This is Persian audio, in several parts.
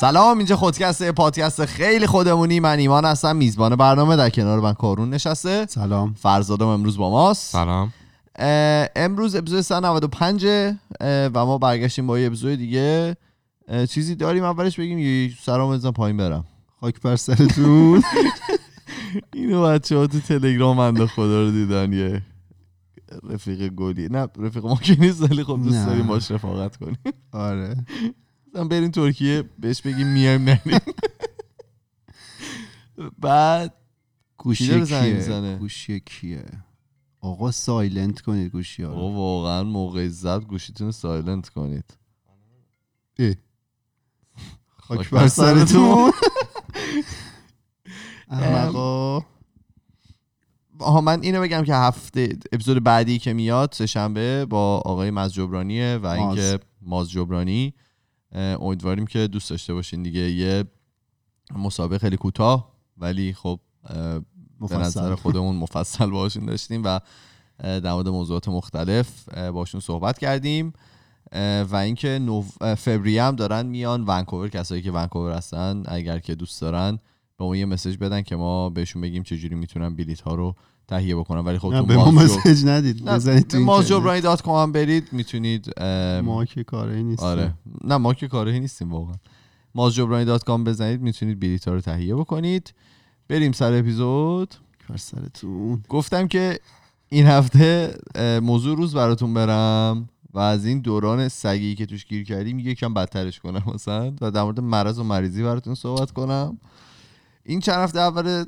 سلام اینجا خودکسته پادکست خیلی خودمونی. من ایمان هستم میزبان برنامه در کنار من کارون نشسته. سلام. فرزادم امروز با ماست. سلام. امروز اپیزود 195 اه، و ما برگشتیم با یه اپیزود دیگه. چیزی داریم اولش بگیم یه سلام بزن پایین برم. خاک بر سرتون. اینو بچه ها تو تلگرام بنده خدا رو دیدن یه رفیق گلی. نه رفیق ما که نیست ولی خب دوست. داریم باش رفاقت کنیم. آره. مثلا بریم ترکیه بهش بگیم میایم نریم. بعد گوشی کیه؟ گوشی کیه؟ آقا silent کنید گوشی ها آقا واقعا موقع زد گوشیتون silent کنید. خاک بر سرتون. احمقا. آها من اینو بگم که هفته اپیزود بعدی که میاد سه شنبه با آقای ماز جبرانیه و اینکه ماز جبرانی. امیدواریم که دوست داشته باشین دیگه. یه مسابقه خیلی کوتاه ولی خب اه، به نظر مفصل خودمون مفصل باشون داشتیم و در مورد موضوعات مختلف باشون صحبت کردیم. و اینکه نو... فوریه هم دارن میان ونکوور. کسایی که ونکوور هستن اگر که دوست دارن به ما یه مسج بدن که ما بهشون بگیم چجوری می‌تونن بلیت ها رو تهیه بکنن ولی خب تو به ما مسیج ندید بزنید تو. مازجبرانی دات کام هم برید می‌تونید ما که کاری نیستیم. آره. نه ما که کاری نیستیم واقعا. مازجبرانی دات کام بزنید می‌تونید بلیت ها رو تهیه بکنید. بریم سر اپیزود. بر سرتون. گفتم که این هفته موضوع روز براتون برم و از این دوران سگی که توش گیر کردیم یکم بدترش کنم مثلا. و در مورد مرض و مریضی براتون صحبت کنم. این چند هفته اول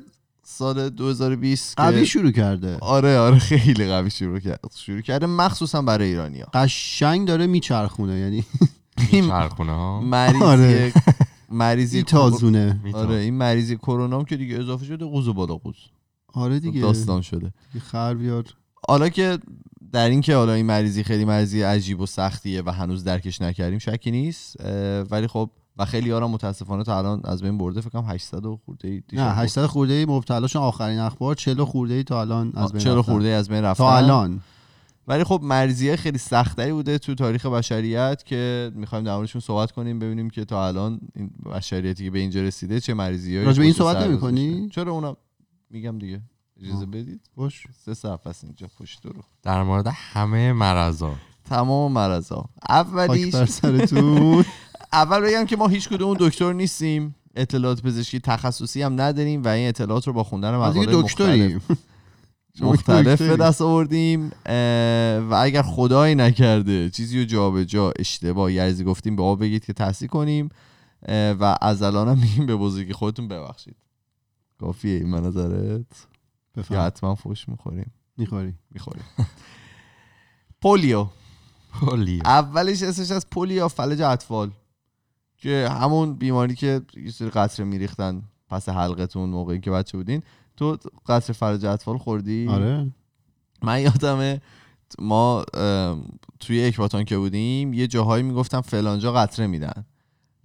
سال 2020 که- قوی شروع کرده. آره آره خیلی قوی شروع کرد شروع کرده. مخصوصا برای ایرانیا قشنگ داره میچرخونه یعنی این چرخونه ها؟ مریضی آره. مریضی تازونه آره این مریضی کرونا هم که دیگه اضافه شده قوز و بالا قوز. آره دیگه. داستان شده. خر بیار. حالا که در این که حالا این مریضی خیلی مریضی عجیب و سختیه و هنوز درکش نکردیم شکی نیست ولی خب و خیلی ها متاسفانه تا الان از بین برده فکر کنم 800 و خورده ای نه 800 خورده ای مبتلاشون آخرین اخبار 40 خورده ای تا الان از بین 40 رفتن. خورده ای از بین رفتن. تا الان. ولی خب مرزیه خیلی سختری بوده تو تاریخ بشریت که می‌خوایم در موردشون صحبت کنیم ببینیم که تا الان این بشریتی که به اینجا رسیده چه مرزیایی راجع به این صحبت نمی‌کنی؟ چرا اونا؟ میگم دیگه. اجازه. بدید. باش. سه صفحه است اینجا پشت رو. در مورد همه مرضا تمام مرزا. اولیش سرتون اول بگم که ما هیچ کدوم دکتر نیستیم. اطلاعات پزشکی تخصصی هم نداریم و این اطلاعات رو با خوندن مقاله مختلف دکتریم. مختلف به. دست آوردیم و اگر خدایی نکرده چیزی رو جابجا اشتباه یرزی گفتیم به ما بگید که تصحیح کنیم. و از الان هم میگیم به بزرگی خودتون ببخشید. کافیه این به نظرت یا حتما فوش می‌خوریم؟ می‌خوری می‌خوریم. پولیو. پولیو. اولش اسمش از پولیو فلج اطفال. که همون بیماری که یه سری قطره میریختن پس حلقتون موقعی که بچه بودین. تو قطره فلج اطفال خوردی؟ آره. من یادمه ما توی اکباتان که بودیم یه جاهایی می‌گفتن فلانجا قطره میدن.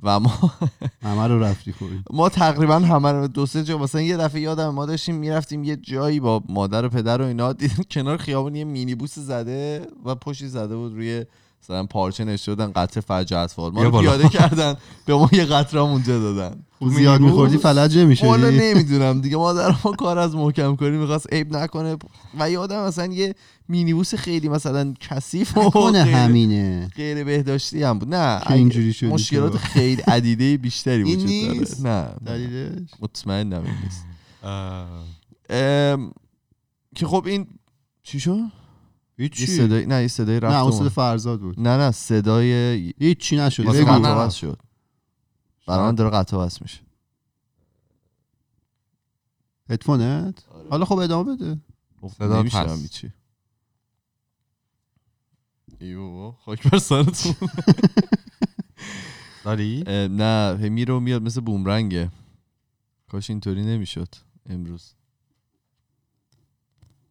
و ما همه رو رفتی خوری ما تقریبا همه رو دو سه جا مثلا یه دفعه یادم ما داشتیم می‌رفتیم یه جایی با مادر و پدر و اینا دیدیم کنار خیابون یه مینی بوس زده و پشتی زده بود روی مثلا پارچه نشته بودن قطره فرج اطفال ما رو. پیاده کردن به ما یه قطره اونجا دادن خوب زیاد میخوردی؟ فلج نمیشه والا نمی‌دونم دیگه مادر ما کار از محکم کنی می‌خواست عیب نکنه و یادم مثلا یه مینیبوس خیلی مثلا کثیف و کنه غیر- همینه غیر بهداشتی هم بود نه اینجوری شدی مشکلات. خیلی عدیده بیشتری وجود داره؟ نه. دلیلش مطمئنم این نیست که خب این چی شد؟ یه هیچی صدای نه یه صدای رفت نه اون و صدا اومد. فرزاد بود. نه نه صدای هیچی نشد. واسه بگو. من قطع شد. برای من داره قطع وصل میشه. هدفونت؟ حالا خب ادامه بده. خب صدا پس. هیچی. ای بابا خاک بر سرتون. داری؟ نه هی میره و میاد مثل بومرنگه. کاش اینطوری نمی‌شد امروز.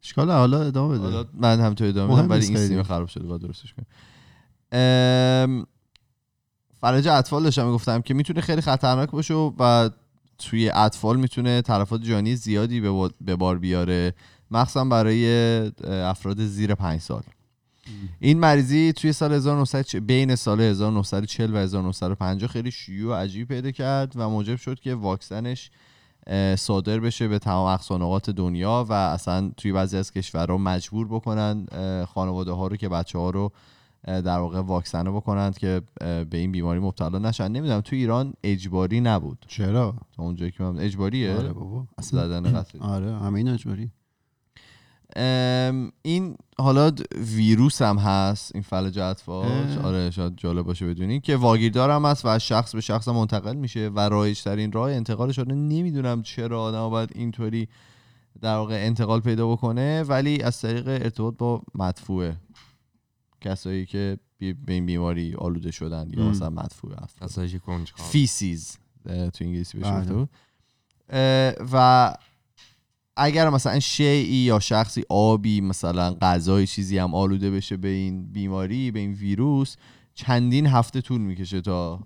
اشکال حالا ادامه بده. حالا من هم تو ادامه میدم ولی این. سیم خراب شده باید درستش کنیم. ام، فلج اطفال داشتم می‌گفتم که می‌تونه خیلی خطرناک باشه و توی اطفال می‌تونه تلفات جانی زیادی به با- به بار بیاره مخصوصا برای افراد زیر پنج سال. این مریضی توی سال 1900 چ- بین سال 1940 و 1950 خیلی شیوع و عجیب پیدا کرد و موجب شد که واکسنش صادر بشه به تمام اقصانقات دنیا و اصلا توی بعضی از کشورها مجبور بکنن خانواده ها رو که بچه ها رو در واقع واکسنه بکنند که به این بیماری مبتلا نشن. نمی‌دونم توی ایران اجباری نبود. چرا؟ تا اونجایی که من اجباریه؟ آره بابا. اصلا زدن آره همه این اجباری. این حالا ویروس هم هست این فلج اطفال. آره شاید جالب باشه بدونین که واگیردار هم هست و از شخص به شخص هم منتقل میشه و رایج ترین راه انتقالش رو نمی‌دونم چرا آدم باید اینطوری در واقع انتقال پیدا بکنه ولی از طریق ارتباط با مدفوعه. کسایی که به این بیماری آلوده شدن یا. مثلا مدفوعه هست فیسیز تو انگلیسی بهش بله. و اگر مثلا شیعی یا شخصی آبی مثلا غذای چیزی هم آلوده بشه به این بیماری به این ویروس چندین هفته طول می‌کشه تا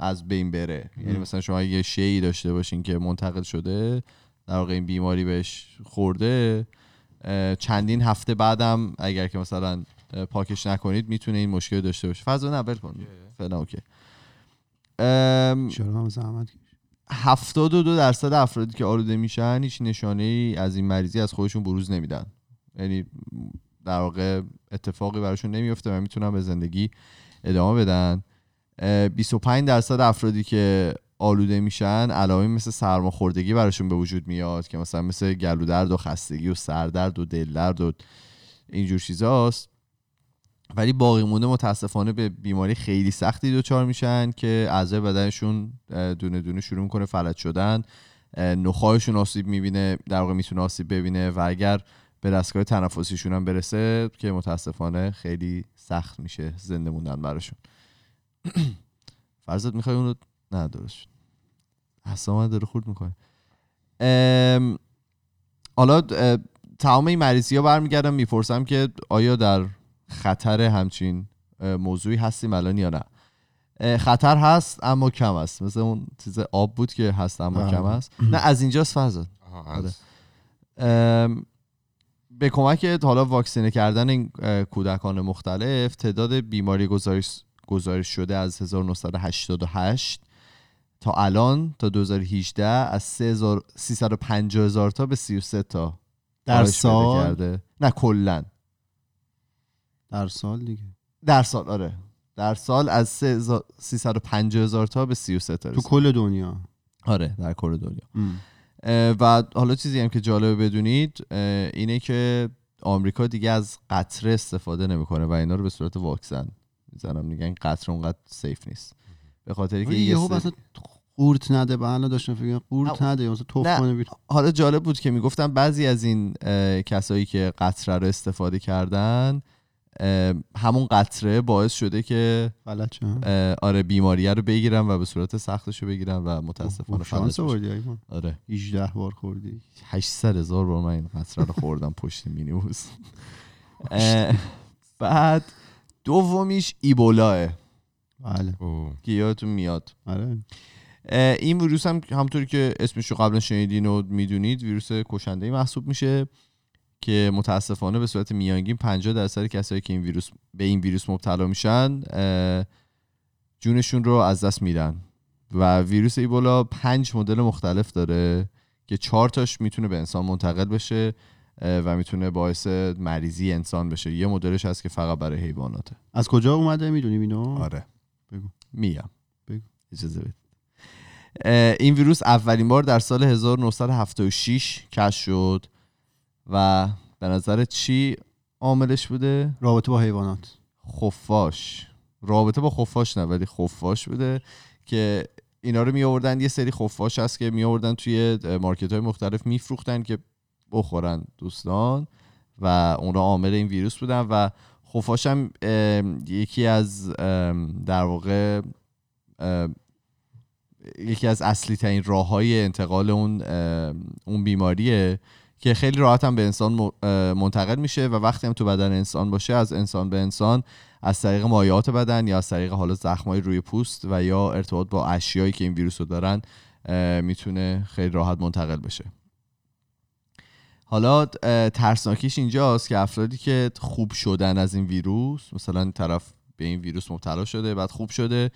از بین بره یعنی. مثلا شما یه شیعی داشته باشین که منتقل شده در واقع این بیماری بهش خورده چندین هفته بعدم اگر که مثلا پاکش نکنید می‌تونه این مشکل داشته باشه فضا نبل کن فعلا اوکی چرا زحمت؟ 72 درصد افرادی که آلوده میشن هیچ نشانه ای از این مریضی از خودشون بروز نمیدن. یعنی در واقع اتفاقی براشون نمیفته و می‌تونن به زندگی ادامه بدن. اه، 25 درصد افرادی که آلوده میشن علائمی مثل سرماخوردگی براشون به وجود میاد که مثلا مثل گلو درد و خستگی و سردرد و دل درد و اینجور چیزاست. ولی باقی مونده متاسفانه به بیماری خیلی سختی دچار میشن که اعضای بدنشون دونه دونه شروع می‌کنه فلج شدن. اه، نخاعشون آسیب می‌بینه در واقع می‌تونه آسیب ببینه و اگر به دستگاه تنفسیشون هم برسه که متاسفانه خیلی سخت میشه زنده موندن براشون. فرزاد می‌خوای اونو نه درست شد. داره خورد می‌کنه. حالا تمام این مریضی ها برمیگردم. می‌پرسم که آیا در خطر همچین موضوعی هستیم الان یا نه. خطر هست اما کم است. مثل اون چیز آب بود که هست اما بله. کم است. نه از اینجاست فرزاد. آها، آره. به کمک حالا واکسینه کردن این کودکان مختلف تعداد بیماری گزارش گزارش شده از 1988 تا الان تا 2018 از 3000 350 هزار تا به 33 تا در سال؟ کرده. نه کلا. در سال دیگه در سال آره در سال از 350 هزار تا به 33 تا تو. کل دنیا آره در کل دنیا و حالا چیزی هم که جالبه بدونید اینه که آمریکا دیگه از قطره استفاده نمی‌کنه و اینا رو به صورت واکسن می‌زنم میگن قطره اونقدر سیف نیست به خاطر که یه یهو مثلا قورت نده به الان داشتم فکر قورت. نده مثلا توف نه. کنه بیرون حالا جالب بود که می‌گفتن بعضی از این کسایی که قطره رو استفاده کردن همون قطره باعث شده که غلط آره بیماریه رو بگیرن و به صورت سختش رو بگیرن و متاسفانه شانس. آوردی ایمان آره. 18 بار خوردی. 800 هزار بار من این قطره رو خوردم پشت مینیبوس. اه، بعد دومیش ایبولاه. بله. که یادتون میاد. آره. این ویروس هم همطوری که اسمش رو قبلا شنیدین و می‌دونید ویروس کشنده محسوب میشه. که متاسفانه به صورت میانگین 50 درصد کسایی که این ویروس به این ویروس مبتلا میشن جونشون رو از دست میدن. و ویروس ایبولا پنج مدل مختلف داره که چهار تاش می‌تونه به انسان منتقل بشه و می‌تونه باعث مریضی انسان بشه. یه مدلش هست که فقط برای حیواناته. از کجا اومده؟ می‌دونیم اینو؟ آره. بگو. میگم بگو. اجازه بده این ویروس اولین بار در سال 1976 کشف شد. و به نظر چی عاملش بوده؟ رابطه با حیوانات. خفاش. رابطه با خفاش نه ولی خفاش بوده که اینا رو می آوردن یه سری خفاش هست که می آوردن توی مارکت های مختلف میفروختن که بخورن دوستان و اونا عامل این ویروس بودن و خفاش هم یکی از در واقع یکی از اصلی ترین راه های انتقال اون اون بیماریه که خیلی راحت هم به انسان منتقل میشه و وقتی هم تو بدن انسان باشه از انسان به انسان از طریق مایعات بدن یا از طریق حالا زخمای روی پوست و یا ارتباط با اشیایی که این ویروس رو دارن می‌تونه خیلی راحت منتقل بشه. حالا ترسناکیش اینجاست که افرادی که خوب شدن از این ویروس مثلا طرف به این ویروس مبتلا شده بعد خوب شده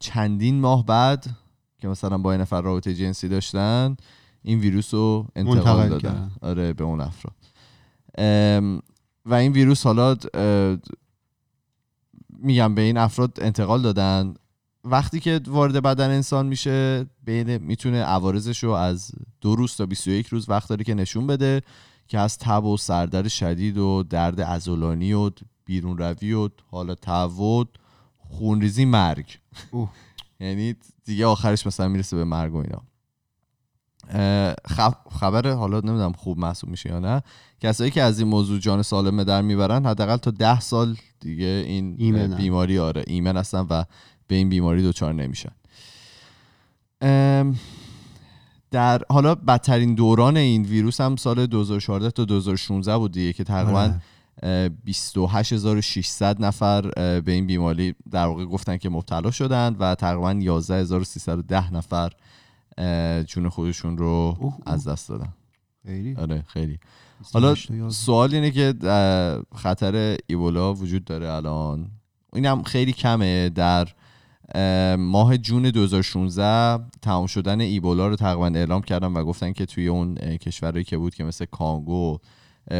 چندین ماه بعد که مثلا با این نفر رابطه جنسی داشتن این ویروس رو انتقال دادن. آره به اون افراد. و این ویروس حالا میگم به این افراد انتقال دادن. وقتی که وارد بدن انسان میشه بین می‌تونه عوارضش رو از دو روز تا 21 روز وقت داره که نشون بده که از تب و سردر شدید و درد عضلانی و بیرون روی و حالا تعود خونریزی مرگ. یعنی دیگه آخرش مثلا می‌رسه به مرگ و اینا. خبر حالا نمی‌دونم خوب محسوب میشه یا نه کسایی که از این موضوع جان سالمه در می‌برن حداقل تا ده سال دیگه این ایمنن. بیماری آره ایمن هستن و به این بیماری دچار نمیشن در حالا بدترین دوران این ویروس هم سال 2014 تا 2016 بود دیگه که تقریبا آره. اه، 28600 نفر اه، به این بیماری در واقع گفتن که مبتلا شدن و تقریبا 11310 نفر جون خودشون رو اوه، اوه. از دست دادن. خیلی؟ آره خیلی. حالا 28 تا 11. سوال اینه که خطر ایبولا وجود داره الان؟ اینم خیلی کمه. در اه، ماه جون 2016 تمام شدن ایبولا رو تقریبا اعلام کردن و گفتن که توی اون کشورهایی که بود که مثل کانگو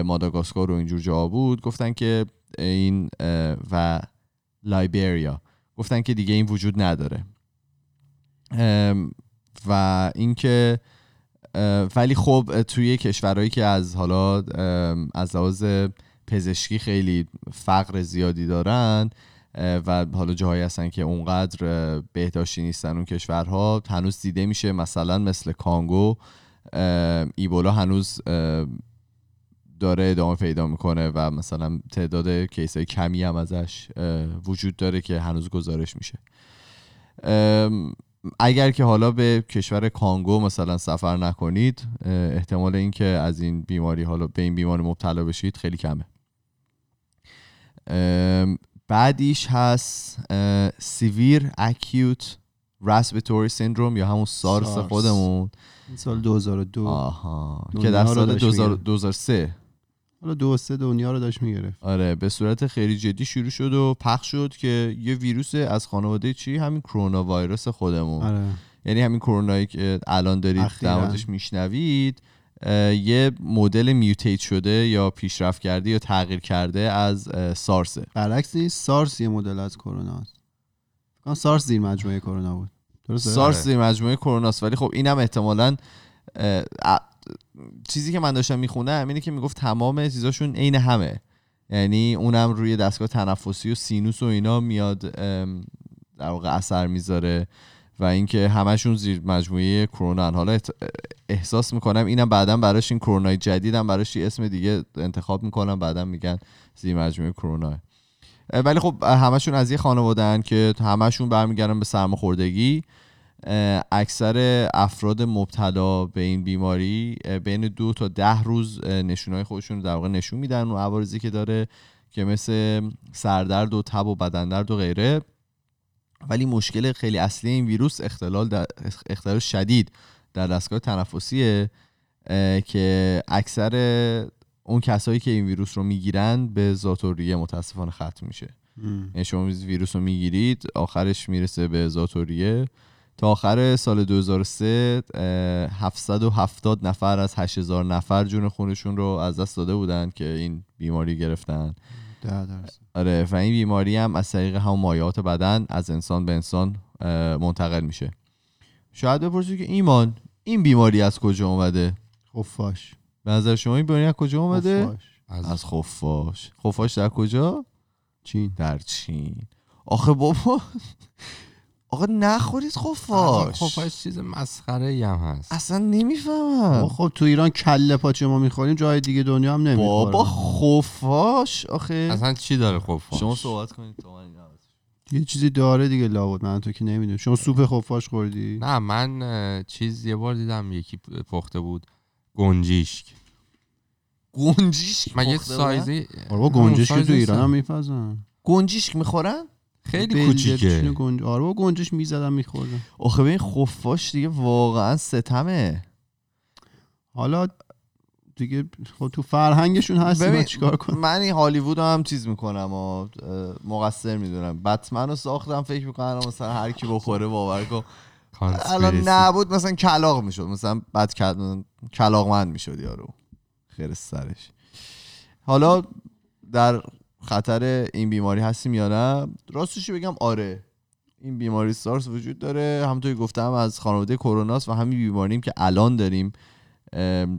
ماداگاسکار و اینجور جاها بود گفتن که این و لایبریا. گفتن که دیگه این وجود نداره. و اینکه ولی خب توی کشورهایی که از حالا از لحاظ پزشکی خیلی فقر زیادی دارن و حالا جاهایی هستن که اونقدر بهداشتی نیستن اون کشورها هنوز دیده میشه مثلا مثل کانگو ایبولا هنوز داره ادامه پیدا می‌کنه و مثلا تعداد کیس های کمی هم ازش وجود داره که هنوز گزارش میشه. اگر که حالا به کشور کانگو مثلا سفر نکنید احتمال اینکه از این بیماری حالا به این بیماری مبتلا بشید خیلی کمه. بعدیش هست severe acute respiratory syndrome یا همون سارس سارس. خودمون. این سال 2002 آها. که در سال داشت 2000 می‌گرفت. 2003 حالا دو سه دنیا رو داشت می‌گرفت. آره به صورت خیلی جدی شروع شد و پخش شد که یه ویروس از خانواده چی؟ همین کرونا ویروس خودمون. آره. یعنی همین کرونایی که الان دارید. در موردش میشنوید یه مدل میوتیت شده یا پیشرفت کرده یا تغییر کرده از اه، سارسه برعکس نیست سارس یه مدل از کرونا است. فکر کنم سارس زیر مجموعه کرونا بود. درسته؟ سارس زیر مجموعه کروناست ولی خب اینم احتمالا چیزی که من داشتم می‌خونم اینه که می‌گفت تمام چیزاشون عین همه. یعنی اونم روی دستگاه تنفسی و سینوس و اینا میاد در واقع اثر می‌ذاره و اینکه همشون زیر مجموعه کرونا حالا احساس می‌کنم اینم بعدا براش این کرونای جدیدم براش اسم دیگه انتخاب می‌کنم بعدا میگن زیر مجموعه کرونا. ولی خب همشون از یه خانوادهن که همشون برمیگردن به سرماخوردگی. اکثر افراد مبتلا به این بیماری بین دو تا ده روز نشونهای خودشون رو در واقع نشون میدن و عوارضی که داره که مثل سردرد و تب و بدن درد و غیره. ولی مشکل خیلی اصلی این ویروس اختلال در اختلال شدید در دستگاه تنفسیه که اکثر اون کسایی که این ویروس رو می‌گیرن به زاتوریه متاسفانه ختم میشه. یعنی شما ویروس رو می‌گیرید آخرش می‌رسه به زاتوریه. تا آخر سال 2003 اه، 770 نفر از 8000 نفر جون خونشون رو از دست داده بودن که این بیماری گرفتن. آره و این بیماری هم از طریق همون مایعات بدن از انسان به انسان منتقل میشه. شاید بپرسید که ایمان این بیماری از کجا اومده؟ خفاش. به نظر شما این بیماری از کجا اومده؟ خفاش. از, از خفاش. خفاش در کجا؟ چین. در چین. آخه بابا آقا نخورید خفاش خفاش چیز مسخره ای هم هست. اصلا نمی‌فهمم. خب تو ایران کله پاچه ما می‌خوریم جای دیگه دنیا هم نمی‌خورن بابا خفاش آخه اصلا چی داره خفاش شما صحبت کنید تو من یه چیزی داره دیگه لابد من تو که نمی‌دونم. شما سوپ خفاش خوردی؟ نه من چیز یه بار دیدم یکی پخته بود. گنجیشک. گنجیشک مگه؟ سایزی آره سایز تو ایران هم. میپزن. گنجیشک می‌خورن؟ خیلی کوچیکه. گنج... آره با گنجش می‌زدم میخوردم. آخه ببین خفاش دیگه واقعا ستمه. حالا دیگه خب تو فرهنگشون هست ببین، چیکار کنم؟ من این هالیوود هم چیز می‌کنم و مقصر می‌دونم. بتمن رو ساختم فکر می‌کنم مثلا هر کی بخوره باور کن. الان. نبود مثلا کلاق می‌شد. مثلا بعد کل- کلاقمند می‌شد یارو. خیر سرش. حالا در خطر این بیماری هستیم یا نه؟ راستش بگم آره. این بیماری سارس وجود داره. همونطور که گفتم از خانواده کروناست و همین بیماریم که الان داریم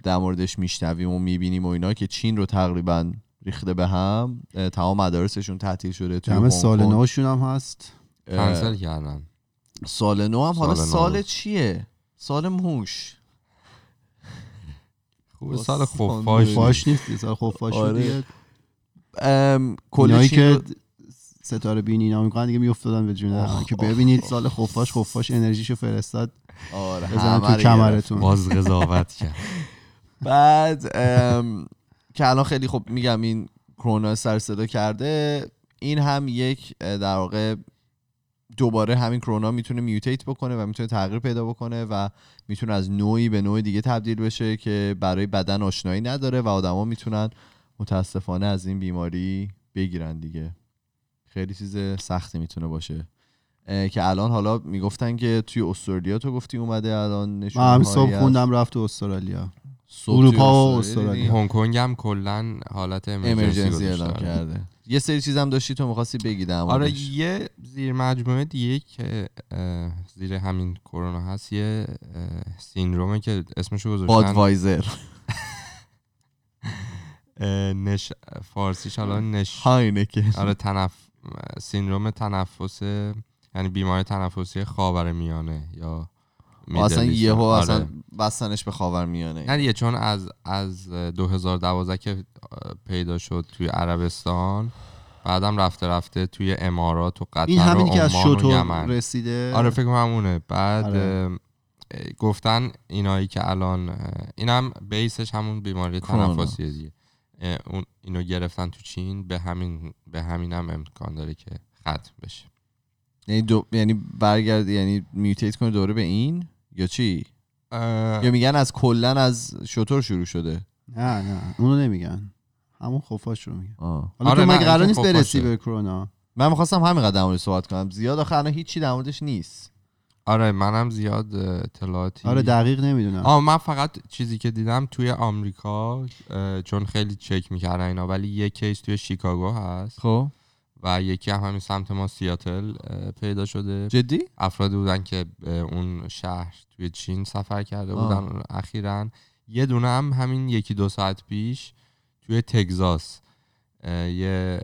در موردش میشنویم و می‌بینیم و اینا که چین رو تقریبا ریخته به هم. تمام مدارسشون تعطیل شده هنگ سال. نوشون هم هست. کنسل کردن سال نو هم. حالا سال نو. سال چیه؟ سال موش. خوب سال. خفاش. فاش نیست سال خفاش آره. دیگه ام، کل اینایی چین که ستاره بینی اینا می‌کنن دیگه میافتادن به جون که ببینید. سال خفاش خفاش انرژیشو فرستاد آره بزنن تو. کمرتون باز قضاوت کرد بعد ام، که الان خیلی خب میگم این کرونا سر صدا کرده این هم یک در واقع دوباره همین کرونا می‌تونه میوتیت بکنه و می‌تونه تغییر پیدا بکنه و می‌تونه از نوعی به نوع دیگه تبدیل بشه که برای بدن آشنایی نداره و آدما می‌تونن متاسفانه از این بیماری بگیرن دیگه. خیلی چیز سختی می‌تونه باشه. که الان حالا می‌گفتن که توی استرالیا تو گفتی اومده الان نشون من صبح خوندم رفت تو استرالیا اروپا و استرالیا. هنگ کنگ هم کلا حالت امرجنسی اعلام. کرده. یه سری چیزم داشتی تو می‌خواستی بگی در آره. یه زیر مجموعه دیگه که زیر همین کرونا هست یه سیندرومه که اسمشو گذاشتن. بادوایزر. نش فارسیش حالا نش هاینکن آره تنف سیندروم تنفس یعنی بیماری تنفسی خاور میانه یا اصلا یهو ایسترن. اصلا آره. بستنش به خاور میانه نه دیگه چون از از 2012 که پیدا شد توی عربستان بعدم رفته رفته توی امارات و قطر این همینی که از شطور رسیده آره فکر کنم همونه بعد آره. گفتن اینایی که الان اینم بیسش همون بیماری. تنفسیه دیگه اون اینو گرفتن تو چین به همین به همین هم امکان داره که ختم بشه. یعنی دو... یعنی برگرد یعنی میوتیت کنه دوره به این؟ یا چی؟ یا میگن از کلا از شطور شروع شده؟ نه نه اونو نمیگن. همون خفاش رو میگن. آه. حالا آره، تو مگه قرار نیست برسی. به کرونا؟ من می‌خواستم همین قدر موردش صحبت کنم. زیاد آخه الان هیچی در موردش نیست. آره منم زیاد اطلاعاتی آره دقیق نمی‌دونم. آه من فقط چیزی که دیدم توی آمریکا چون خیلی چک می‌کردن اینا ولی یه کیس توی شیکاگو هست. خب. و یکی هم همین سمت ما سیاتل پیدا شده. جدی؟ افرادی بودن که اون شهر توی چین سفر کرده. بودن اخیرا. یه دونه هم همین یکی دو ساعت پیش توی تگزاس. یه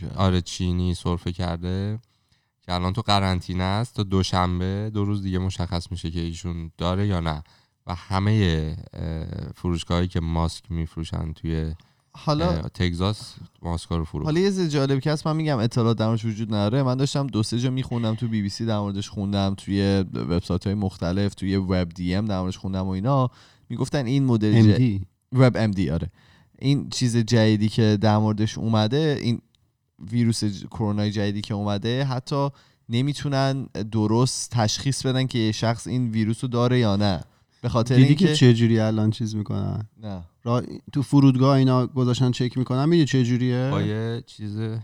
کرد. آره چینی سرفه کرده. که الان تو قرنطینه است تا دوشنبه دو روز دیگه مشخص میشه که ایشون داره یا نه. و همه فروشگاهایی که ماسک میفروشن توی حالا تگزاس ماسکا رو فروخت. حالا یه چیز جالب که هست من میگم اطلاعات در وجود نداره. من داشتم دو سه جا میخوندم تو بی بی سی در موردش خوندم توی وبسایت های مختلف توی وب دی ام در موردش خوندم و اینا. می‌گفتن این مدل. وب ام دی آره. این چیز جدیدی که در موردش اومده این ویروس ج- کرونا جدیدی که اومده حتی نمی‌تونن درست تشخیص بدن که یه شخص این ویروس رو داره یا نه. به خاطر دیدی که اینکه چه جوری الان چیز می‌کنن؟ نه. را... تو فرودگاه اینا گذاشتن چک می‌کنن؟ می‌دونی چه جوریه؟ با یه چیز من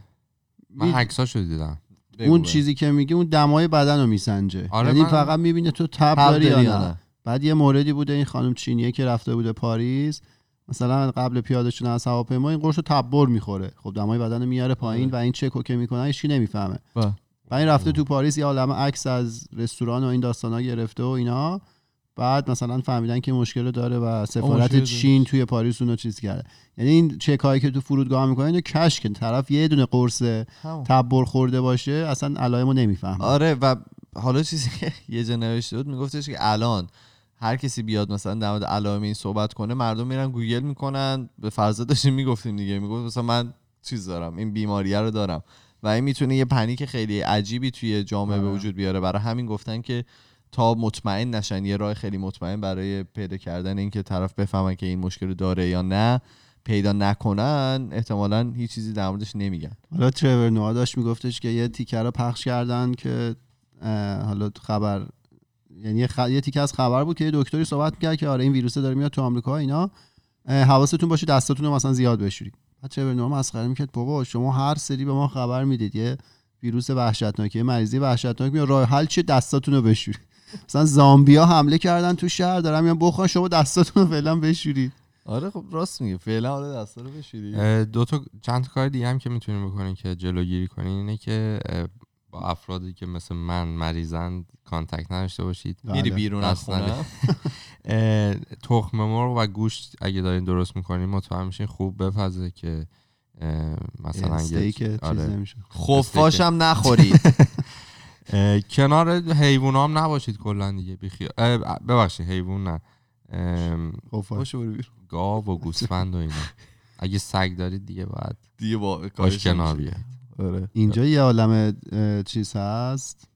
می- عکساشو دیدم. اون. چیزی که میگه اون دمای بدن رو میسنجه. آره، یعنی من- فقط می‌بینه تو تب تب داری یا داری نه. یا نه؟ بعد یه موردی بوده این خانم چینیه که رفته بوده پاریس. مثلا قبل پیاده شدن از هواپیما این قرص رو تبر می‌خوره. خب دمای بدن میاره پایین و این چکو که می‌کنن هیچ چی نمی‌فهمه. با. و این رفته تو پاریس یه عالمه عکس از رستوران و این داستانا گرفته و اینا. بعد مثلا فهمیدن که مشکل داره و سفارت چین توی پاریس اونو چیز کرده. یعنی این چک هایی که تو فرودگاه می‌کنن اینو کش که طرف یه دونه قرص. تبر خورده باشه اصلا علائمو نمی‌فهمه. آره و حالا چیزی که یه جا نوشته بود میگفتش که الان هر کسی بیاد مثلا در مورد علائم این صحبت کنه مردم میرن گوگل می‌کنن. به فرض داشتیم می‌گفتیم دیگه می‌گفت مثلا من چیز دارم این بیماریه رو دارم. و این می‌تونه یه پنیک خیلی عجیبی توی جامعه به آره. وجود بیاره. برای همین گفتن که تا مطمئن نشن یه راه خیلی مطمئن برای پیدا کردن اینکه طرف بفهمن که این مشکل رو داره یا نه پیدا نکنن احتمالا هیچ چیزی در موردش نمیگن. حالا ترور نوها داشت میگفتش که یه تیکر رو پخش کردن که حالا تو خبر یعنی یه, خ... یه تیکه از خبر بود که یه دکتری صحبت می‌کرد که آره این ویروسه داره میاد تو آمریکا اینا. حواستون باشه دستاتون رو مثلا زیاد بشورید. بعد چه برنامه مسخره می‌کرد. بابا شما هر سری به ما خبر می‌دید یه ویروس وحشتناک یه مریضی وحشتناک میاد راه حل چیه؟ دستاتون رو بشورید. مثلا زامبیا حمله کردن تو شهر دارن میان بخورن شما دستاتون رو فعلا بشورید. آره خب راست میگه فعلا حالا دستا رو بشوری اه، دو تا چند تا کار دیگه هم که می‌تونین بکنین که جلوگیری کنین اینه که با افرادی که مثل من مریضن contact نداشته باشید. میری بله. بیرون نده. خونه. اه، تخم مرغ و گوشت اگه دارین درست می‌کنین مطمئن میشین خوب بپزه که مثلا یه- استیک چیز آره. نمیشه. خفاشم نخورید کنار حیوان هم نباشید کلا دیگه ببخشید حیوان نه. خب بیرون. گاو و گوسفند و اینا. اگه سگ دارید دیگه باید دیگه با کارش کنار. بیاد آره. اینجا یه عالم چیز هست.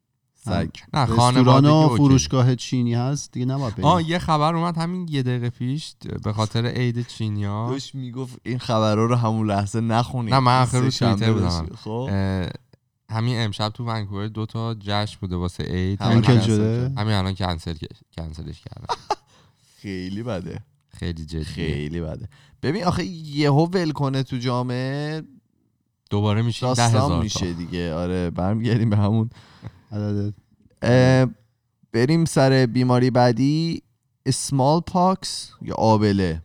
سگ. نه رستوران و فروشگاه چینی هست. دیگه نباید بریم. آه یه خبر اومد همین یه دقیقه پیش به خاطر عید چینیا. داشت می‌گفت این خبرها رو همون لحظه نخونید. نه، من آخر رو توییتر بودم. خب. همین امشب تو ونکوور دو تا جشن بوده واسه عید. همین شده؟ همین الان کنسل کنسلش کردن خیلی بده. خیلی جدیه. خیلی بده. ببین آخه یهو ول کنه تو جامعه. دوباره میشه ده هزار میشه دیگه. آره برمیگردیم به همون عدد. بریم سر بیماری بعدی. اسمال پاکس یا آبله؟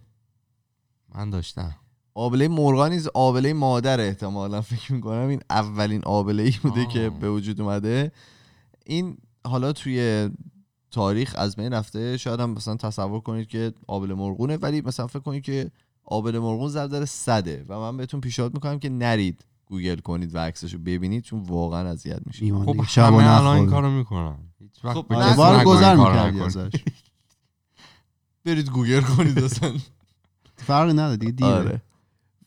من داشتم. آبله مرغا نیز آبله مادر احتمالا. فکر می‌کنم این اولین آبله ای بوده آه. که به وجود اومده. این حالا توی تاریخ از بین رفته. شاید هم مثلا تصور کنید که آبله مرغونه ولی مثلا فکر کنید که آبله مرغون ضرب در صده و من بهتون پیشنهاد می‌کنم که نرید. گوگل کنید و عکسشو ببینید چون واقعا اذیت میشه ایمان خب شب همه الان این. کارو می‌کنن. هیچ وقت خب، این گذر می‌کردی. ازش. برید گوگل کنید اصلا. فرقی نداره دیگه دیره. آره.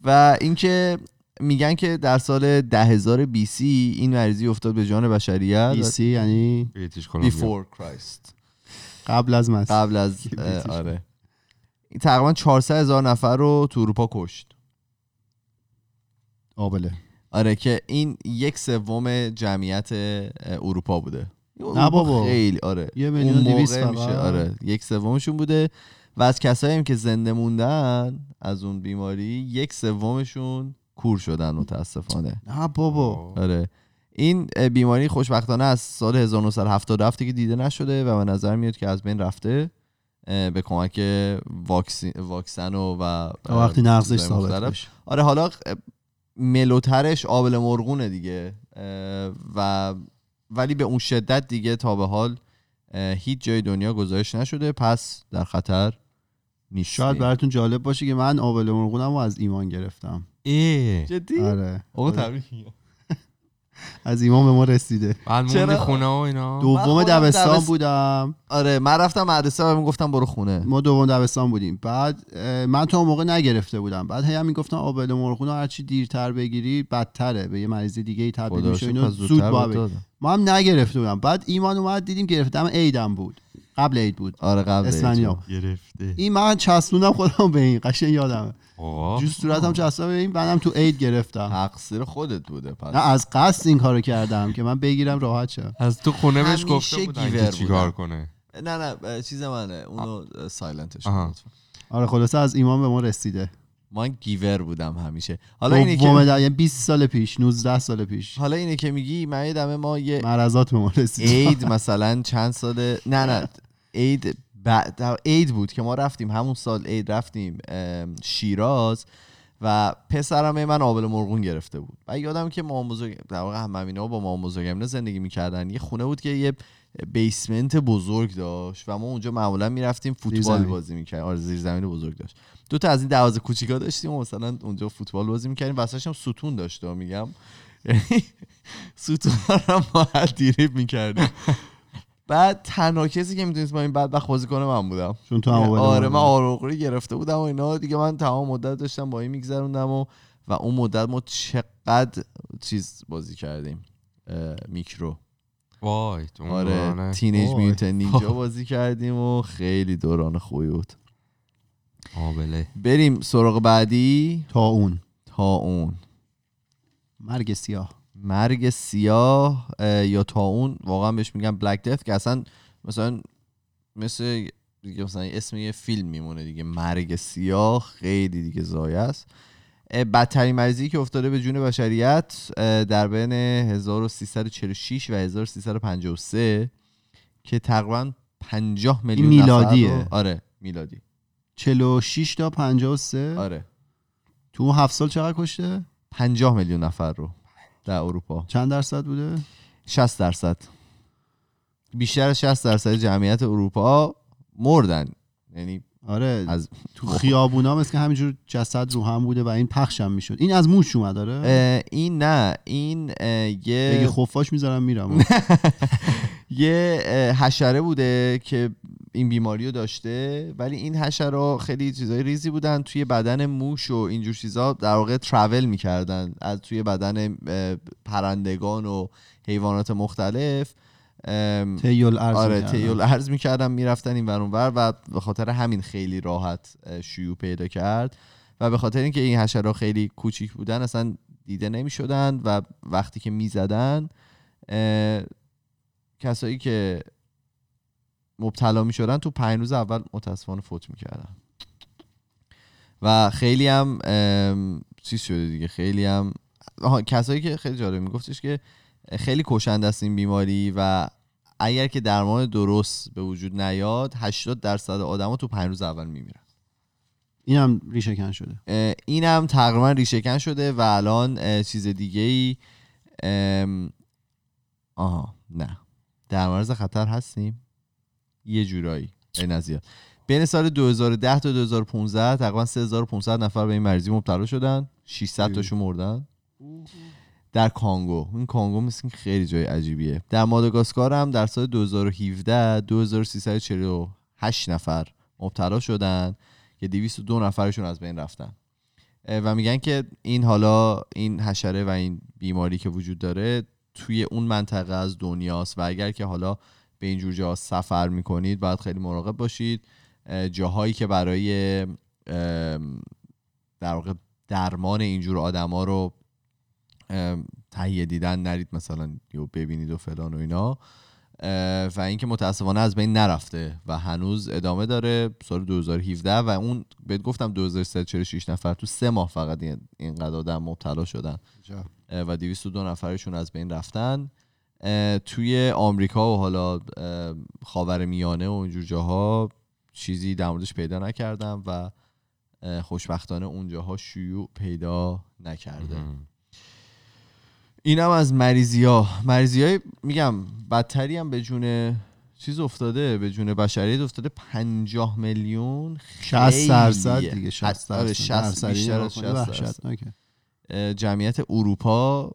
و اینکه میگن که در سال 10000 BC این مریضی افتاد به جان بشریت. BC یعنی before Christ. قبل از مسیح قبل از آره. تقریبا 400 هزار نفر رو تو اروپا کشت. آبله آره که این یک سوم جمعیت اروپا بوده. نه بابا. خیلی آره. یه میلیون میشه. آره یک سومشون بوده. و از کسایی هم که زنده موندن از اون بیماری یک سومشون کور شدن متاسفانه. نه بابا. آره. این بیماری خوشبختانه از سال 1977 که دیده نشده و به نظر میاد که از بین رفته به کمک واکسن و, و وقتی نقضش ثابت آره حالا ملوترش آبل مرغونه دیگه و ولی به اون شدت دیگه تا به حال هیچ جای دنیا گزارش نشده. پس در خطر نیست شاید براتون جالب باشه که من آبله مرغونم رو از ایمان گرفتم. ای جدی؟ آره. آقا آره. از ایمان به ما رسیده. بعد چرا؟ موندی خونه و اینا؟ دوم دبستان دبست- بودم. آره من رفتم مدرسه و می‌گفتم برو خونه. ما دوم دبستان بودیم. بعد من تو اون موقع نگرفته بودم. بعد هی هم می‌گفتم آبله مرغون رو هرچی دیرتر بگیری بدتره. به یه مریض دیگه ای تبدیل میشه. اینو زود. ما هم نگرفته بودم. بعد ایمان اومد دیدیم گرفتم عیدم بود. قبل عید بود. آره قبل اسفندیار. گرفته. این من چسبوندم خودم به این قشنگ یادمه. آقا. جوز صورتم چسبا به این بعدم تو عید گرفتم. تقصیر خودت بوده پس. نه از قصد این کارو کردم که من بگیرم راحت شم از تو خونه بهش گفته بودن که چیکار. کنه. نه نه چیز منه. اونو سایلنتش. آره خلاصه از ایمان به ما رسیده. من گیور بودم همیشه. حالا اینه که در یعنی 20 سال پیش 19 سال پیش. حالا اینه که میگی من ما یه مرزات به ما رسید عید مثلا چند ساله نه نه. عید بعد عید بود که ما رفتیم همون سال عید رفتیم شیراز و پسرم من آبل مرغون گرفته بود. و یادم که مامان بزرگ در واقع هم با مامان بزرگم زندگی می‌کردن. یه خونه بود که یه بیسمنت بزرگ داشت و ما اونجا معمولا می‌رفتیم فوتبال. بازی می‌کردیم. آره زیر زمین بزرگ داشت. دو تا از این دروازه کوچیکا داشتیم و مثلا اونجا فوتبال بازی می‌کردیم. واسش هم ستون داشت و میگم. ستون رو ما دیریب می‌کردیم. بعد تنها کسی که می‌تونست با این بدبخت بازی کنه من بودم. چون تو هم آبله آره من. آروغری گرفته بودم و اینا. دیگه من تمام مدت داشتم با این میگذروندم و و اون مدت ما چقدر چیز بازی کردیم میکرو. وای تو آره. تینیج وای. میوتن نینجا بازی کردیم و خیلی دوران خوبی بود. آبله بریم سراغ بعدی. تا اون. تا اون. مرگ سیاه. مرگ سیاه اه، یا تا اون واقعا بهش میگن بلک دث که اصلا مثلا مثل دیگه مثلا اسم یه فیلم میمونه دیگه مرگ سیاه خیلی دیگه زایه است. بدترین مریضی که افتاده به جون بشریت در بین 1346 و 1353 که تقریبا 50 میلیون میلادیه؟ آره میلادی. 46 تا 53 آره. تو اون هفت سال چقدر کشته؟ 50 میلیون نفر رو. در اروپا. چند درصد بوده؟ 60 درصد. بیشتر از 60 درصد جمعیت اروپا مردن. یعنی آره از تو خیابونا مثل که همینجور جسد رو هم بوده و این پخش هم می‌شد. این از موش اومد آره؟ این نه. این یه خفاش می‌ذارم میرم. یه حشره بوده که این بیماری رو داشته ولی این حشره خیلی چیزای ریزی بودن توی بدن موش و اینجور چیزا در واقع ترافل می‌کردن از توی بدن پرندگان و حیوانات مختلف تیل ارز آره می‌کردن. تیول ارز می‌کردن می‌رفتن این ور ور و به خاطر همین خیلی راحت شیوع پیدا کرد و به خاطر اینکه این حشره خیلی کوچیک بودن اصلا دیده نمی‌شدن و وقتی که می‌زدن کسایی که مبتلا می‌شدن تو پنج روز اول متاسفانه فوت می‌کردن. و خیلی هم چیز شده دیگه خیلی هم کسایی که خیلی جالب میگفتش که خیلی کشنده است این بیماری و اگر که درمان درست به وجود نیاد 80 درصد آدما تو پنج روز اول میمیرن. این هم ریشه کن شده. اه، اینم تقریبا ریشهکن شده و الان چیز دیگه ای آها نه. در معرض خطر هستیم. یه جورایی. این از زیاد. بین سال 2010 تا 2015 تقریبا 3500 نفر به این مریضی مبتلا شدن. 600 تاشون مردن. در کانگو. این کانگو مثل خیلی جای عجیبیه. در ماداگاسکار هم در سال 2017 2348 نفر مبتلا شدن که 202 نفرشون از بین رفتن. و میگن که این حالا این حشره و این بیماری که وجود داره توی اون منطقه از دنیاست و اگر که حالا به این جور جاها سفر می‌کنید باید خیلی مراقب باشید. اه، جاهایی که برای در واقع درمان اینجور آدما رو تهیه دیدن نرید مثلا یا ببینید و فلان و اینا. و اینکه متاسفانه از بین نرفته و هنوز ادامه داره سال 2017 و اون بهت گفتم 2346 نفر تو سه ماه فقط این- اینقدر آدم مبتلا شدن. اه، و 202 نفرشون از بین رفتن. توی آمریکا و حالا خاور میانه و اینجور جاها چیزی در موردش پیدا نکردم و خوشبختانه اونجاها شیوع پیدا نکرده اینم از مریضی ها مریضی های میگم بدتری هم به جون چیز افتاده به جون بشریت افتاده 50 میلیون 60 خیلیه. درصد دیگه 60 آره، درصد 60 درصدی بیشتر از کنی 60 درصد. وحشتناکه. اه، جمعیت اروپا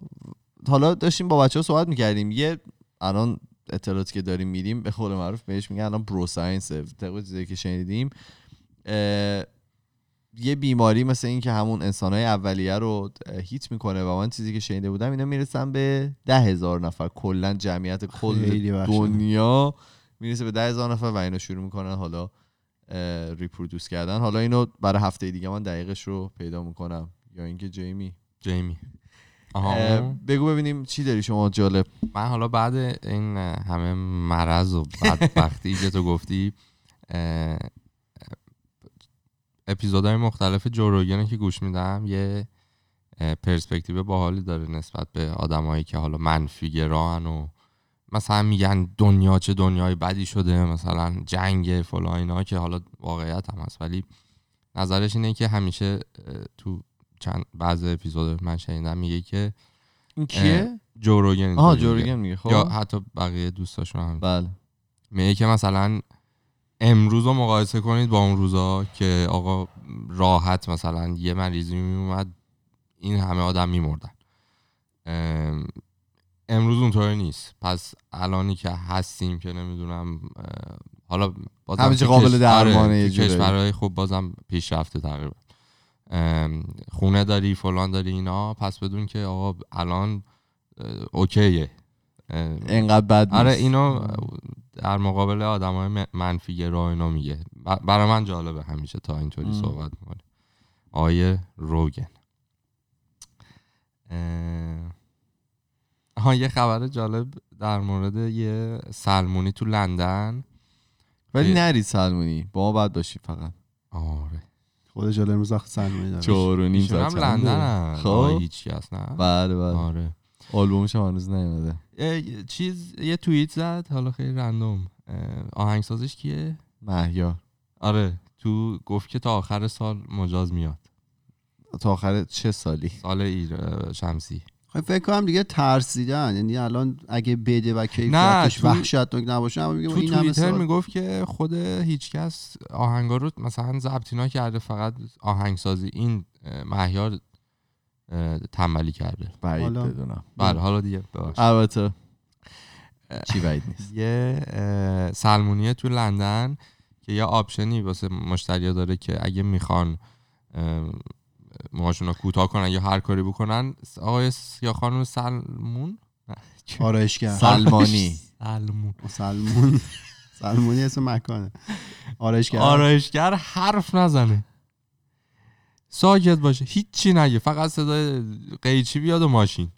حالا داشتیم با بچه ها صحبت می‌کردیم. یه الان اطلاعاتی که داریم میدیم به قول معروف بهش میگن الان bro science طبق چیزی که شنیدیم. یه بیماری مثل این که همون انسانهای اولیه رو hit می‌کنه و من چیزی که شنیده بودم اینا می‌رسن به ده هزار نفر. کلا جمعیت کل. دنیا می‌رسه به ده هزار نفر و اینا شروع می‌کنن حالا reproduce کردن. حالا اینو برای هفته دیگه من دقیقش رو پیدا می‌کنم. یا اینکه جیمی. جیمی. بگو ببینیم چی داری شما جالب. من حالا بعد این همه مرض و بدبختی که تو گفتی اپیزودهای مختلف جوروگن که گوش میدم یه پرسپکتیو باحالی داره نسبت به آدمایی که حالا منفی گران و مثلا میگن دنیا چه دنیای بدی شده مثلا جنگ فلان اینا که حالا واقعیت هم هست. ولی نظرش اینه که همیشه تو چند بعض اپیزود من شنیدم میگه که این کیه؟ جوروگن آها اینطوری میگه. خب. یا حتی بقیه دوستاشون هم. بله. میگه که مثلا امروز رو مقایسه کنید با اون روزا که آقا راحت مثلا یه مریضی میومد این همه آدم میمردن. امروز اونطوری نیست. پس الانی که هستیم که نمی‌دونم حالا بازم قابل کش- درمانه آره، یه. کشورهای خوب بازم پیشرفته تقریبا. خونه داری فلان داری اینا. پس بدون که آقا الان اوکیه. اینقدر بد نیست. آره اینو در مقابل آدم های منفی گرا اینا میگه. برای من جالبه همیشه تا اینطوری. صحبت می‌کنه آیه روگن. اه، آها یه خبر جالب در مورد یه سلمونی تو لندن. ولی اه. نرید سلمونی. با ما باید باشی فقط. آره. خود جال امروز وقت سلمونی داره. چهار و نیم هم ساعت؟ لندن خب. هیچ کس نه؟ بله بله. آره. آلبومش هم هنوز نیومده. چیز یه توییت زد حالا خیلی رندوم. آهنگسازش کیه؟ مهیار. آره تو گفت که تا آخر سال مجاز میاد. تا آخر چه سالی؟ سال ایر شمسی. خب فکر کنم دیگه ترسیدن یعنی الان اگه بده و کیفیتش تو- وحشتناک نباشه اما میگه تو این توییتر سال می‌گفت که خود هیچکس آهنگا رو مثلا ضبطینا کرده فقط آهنگسازی این مهیار تنبلی کرده بعید حالا. بدونم بله حالا دیگه. البته چی بعید نیست یه سلمونیه تو لندن که یه آپشنی واسه مشتریا داره که اگه می‌خوان موهاشون رو کوتاه کنن یا هر کاری بکنن. آقای س- یا خانم سلمون؟ آرایشگر. سلمانی. سلمون. سلمون. سلمونی اسم مکانه. آرایشگر. آرایشگر حرف نزنه. ساکت باشه. هیچی نگه. فقط صدای قیچی بیاد و ماشین.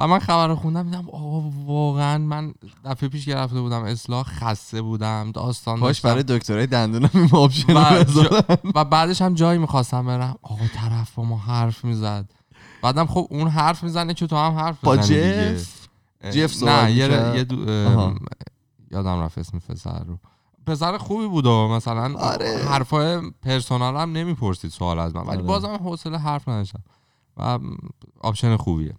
و من خبر رو خوندم دیدم آقا واقعا من دفعه پیش گرفته بودم اصلاح خسته بودم داستان کاش. برای دکترای دندونم این آپشن و. جا- و بعدش هم جایی می‌خواستم برم آقا طرف با ما حرف می‌زد بعدم خب اون حرف می‌زنه که تو هم حرف با. جف جف نه یه؟ یه دو یادم رفت اسم پسر رو پسر خوبی بود و مثلا آره. حرفای پرسونال هم نمی‌پرسید سوال از من ولی آره. بازم حوصله حرف نداشتم و option خوبیه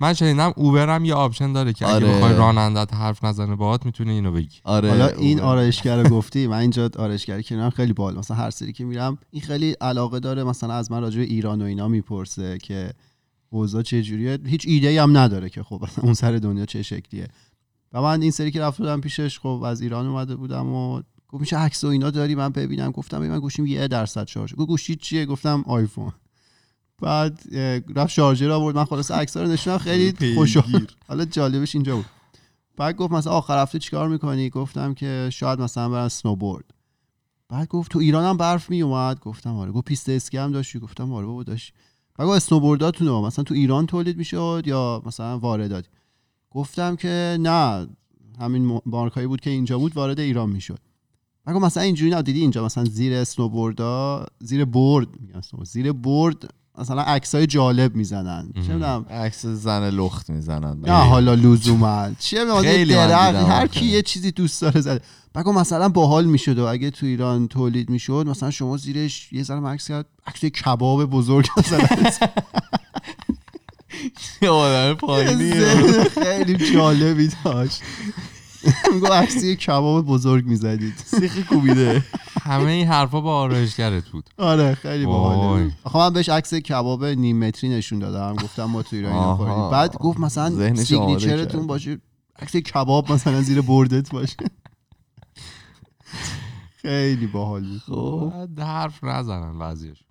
من شنیدم اوبر هم یه option داره که اگه آره. بخوای رانندت حرف نزنه باهات می‌تونی اینو بگی. آره. حالا این. آرایشگر رو گفتی من اینجا آرایشگری که میرم خیلی باحاله مثلا هر سری که میرم این خیلی علاقه داره مثلا از من راجع به ایران و اینا می‌پرسه که اوضاع چه جوریه. هیچ ایده ای هم نداره که خب اون سر دنیا چه شکلیه. و من این سری که رفته بودم پیشش خب از ایران اومده بودم و گفت میشه عکس و اینا داری؟ من ببینم. گفتم ببین من گوشیم یه درصد شارژ گفت گوشی چیه؟ گفتم آیفون. بعد رفت شارژر آورد. من خلاصه عکس‌ها رو نشونم. خیلی خوشحال. حالا جالبش اینجا بود. بعد گفت مثلا آخر هفته چیکار می‌کنی؟ گفتم که شاید مثلا برم سنوبورد. بعد گفت تو ایران هم برف میومد گفتم آره. گفت پیست اسکی هم داشتی؟ گفتم آره بابا داشت. بعد گفت اسنوبورداتون رو مثلا تو ایران تولید می‌شد یا مثلا واردات؟ گفتم که نه. همین مارکایی بود که اینجا بود وارد ایران می‌شد. بعد گفت مثلا اینجوری نه. دیدی اینجا مثلا زیر اسنوبوردا زیر board میگم اسنوبورد، زیر board مثلا عکسای جالب می‌زنن. چه. می‌دونم؟ عکس زن لخت می‌زنن. نه حالا لزوما. من درخت. هر. کی یه چیزی دوست داره زده بگو مثلا باحال می‌شد و اگه تو ایران تولید می‌شد مثلا شما زیرش یه ذره عکس کرد. عکس کباب بزرگ مثلا. آدم خیلی جالبی داشت. میگو عکس یه کباب بزرگ می‌زدید. سیخی کوبیده. همه این حرفا با آرایشگرت بود. آره خیلی باحاله. وای. آخه من بهش عکس کباب نیم متری نشون دادم. گفتم ما تو ایران. خوردیم. بعد گفت مثلا سیگنیچرتون. باشه. عکس کباب مثلا زیر بردت باشه. خیلی باحال بود خب حرف نزنن بعضیش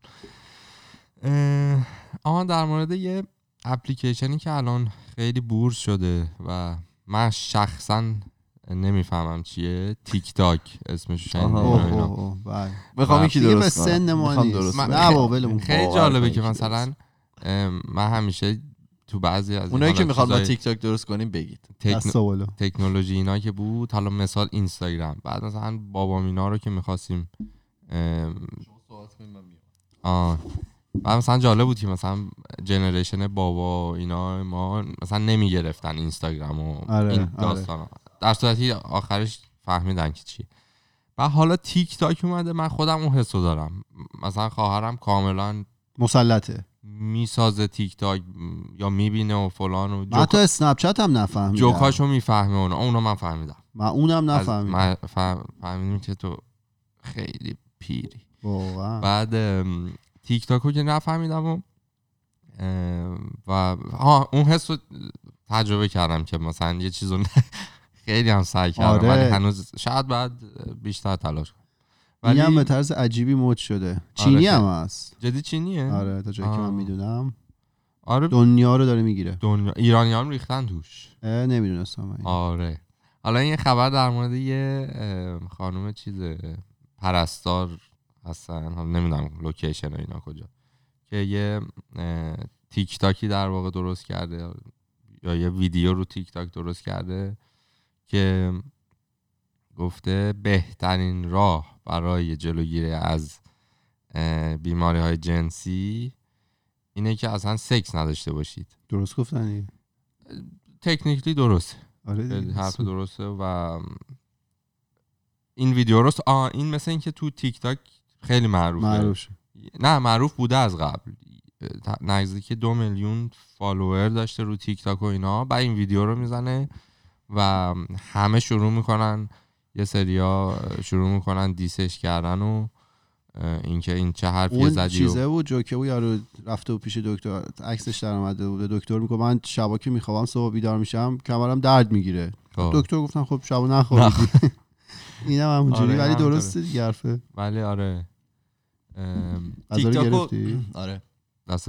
آها در مورد یه اپلیکیشنی که الان خیلی بورس شده و من شخصا نمی‌فهمم چیه تیک تاک اسمش اوه بله. می‌خوام یکی درست کنم سن ما می‌خوام نیست. درست کنم. نه. خیلی جالبه کن که مثلا من همیشه تو بعضی از اونایی که می‌خواد ما چیزای تیک تاک درست کنیم بگید تکنولوژی اینا که بود حالا مثال اینستاگرام بعد مثلا بابا مینا رو که می‌خواستیم آه بعد مثلا جالب بود که مثلا جنریشن بابا اینا ما مثلا نمی‌گرفتن اینستاگرام و آره، این آره. در صورتی آخرش فهمیدن که چیه. و حالا تیک تاک اومده من خودم اون حسو دارم. مثلا خواهرم کاملا مسلطه. می‌سازه تیک تاک یا می‌بینه و فلان و من حتی اسنپ چت هم نفهمیدم. جوکاشو می‌فهمه اونا. اونو من فهمیدم. من اونم نفهمیدم. من فهم- فهمیدیم که تو خیلی پیری. واقعا. بعد تیک تاک رو که نفهمیدم و و ها اون حس رو تجربه کردم که مثلا یه چیز رو خیلی هم سعی کردم آره. ولی هنوز شاید بعد بیشتر تلاش کنم. این هم به ولی طرز عجیبی مد شده. چینی خیلی. هم هست. جدی چینیه؟ آره تا جایی که من. می‌دونم. آره. دنیا رو داره می‌گیره. دنیا ایرانیان ریختن توش. نمی‌دونستم. آره. حالا این خبر در مورد یه خانم چیز پرستار هستن. حالا نمی‌دونم لوکیشن و اینا کجا. که یه تیک تاکی در واقع درست کرده یا یه ویدیو رو تیک تاک درست کرده. که گفته بهترین راه برای جلوگیری از بیماری های جنسی اینه که اصلا سکس نداشته باشید. درست گفتنی تکنیکلی درسته آره خیلی دیگه. حرف درسته. و این ویدیو رو آه این مثل اینکه تو تیک تاک خیلی معروفه. معروف. نه معروف بوده از قبل. نزدیک دو میلیون فالوور داشته رو تیک تاک و اینا بعد این ویدیو رو می‌زنه. و همه شروع می‌کنن یه سریا شروع می‌کنن دیسش کردن و اینکه این چه حرفی اون زدی و چیزه بود جوکه بود یارو رفته و پیش دکتر عکسش در اومده بود دکتر میگه من شبا که می‌خوام صبح بیدار میشم کمرم درد می‌گیره. خب. دکتر گفتن خب شبا نخوابید اینم همونجوری آره، ولی. درسته دیگه حرفه. ولی آره تیک تاکو- گرفتی؟ آره. دست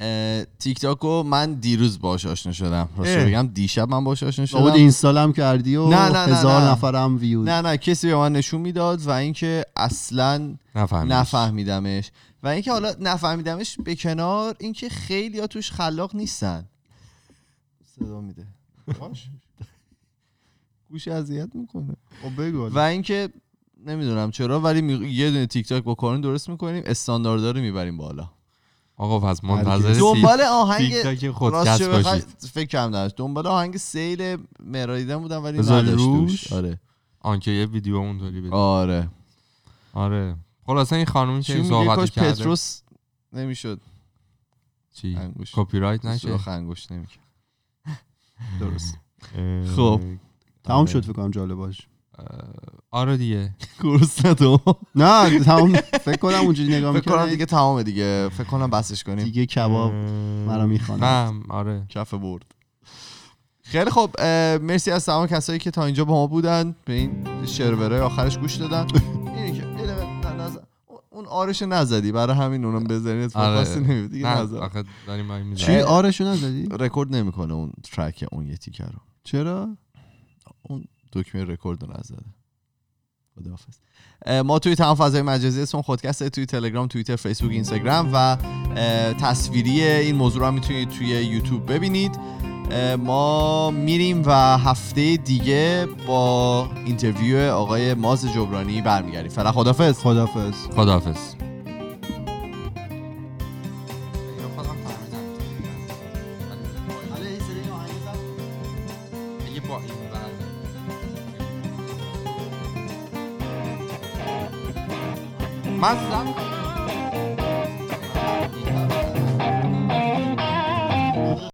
اه، تیک تاکو من دیروز باش آشنا شدم. راستش اه. بگم دیشب من باش آشنا شدم. اینستال هم کردی و نه، نه، هزار نه. نفرم ویو نه نه کسی به من نشون می‌داد و اینکه اصلا نفهمیدش نفهمیدمش. و اینکه حالا نفهمیدمش به کنار اینکه خیلی ها توش خلاق نیستن. صدا میده. باش. گوش اذیت می‌کنه. خب بگو و اینکه نمی‌دونم چرا ولی می- یه دونه تیک تاک با کارون درست می‌کنیم استانداردها رو می‌بریم بالا. آقا پس. منتظر دنبال تیک آهنگ خودکست چه باشید فکر کم داشت دنبال آهنگ سیل مرایدن بودم ولی نداشت روش؟ توش. آره. آنکه یه ویدیو اونطوری بده. آره. آره. خلاصا این خانومی که میگه صحبت کرده. پتروس نمی‌شد. چی؟ انگوش. کپی رایت نشه؟ سوراخ انگشت نمی‌کرد. درست. خب. تمام. شد فکر کنم جالب باش آره دیگه. گرست ندم نه تمام فکر کنم اونجوری نگاه فکر کنم می‌کنم دیگه تمامه دیگه. فکر کنم بسش کنیم. دیگه کباب مرا می‌خواند. نه آره. کف برد. خیلی خب مرسی از تمام کسایی که تا اینجا با ما بودن. به این شرورای آخرش گوش دادن. اینی که. اون آرش نزدی. برای همین اونم بزنید اتفاق آره. خاصی نمیاد دیگه نه نزد چی. آرشو نزدی؟ رکورد نمی‌کنه اون ترک اون یه تیکر رو. چرا؟ دکمه رکورد رو نزده. خداحافظ. ما توی تمام فضای مجازی اسم خودکسته توی تلگرام توییتر فیسبوک اینستاگرام و تصویری این موضوع رو هم می‌تونید توی یوتیوب ببینید. ما میریم و هفته دیگه با اینترویو آقای ماز جبرانی برمیگردیم. فعلا خدافظ خدافظ خداحافظ. من زن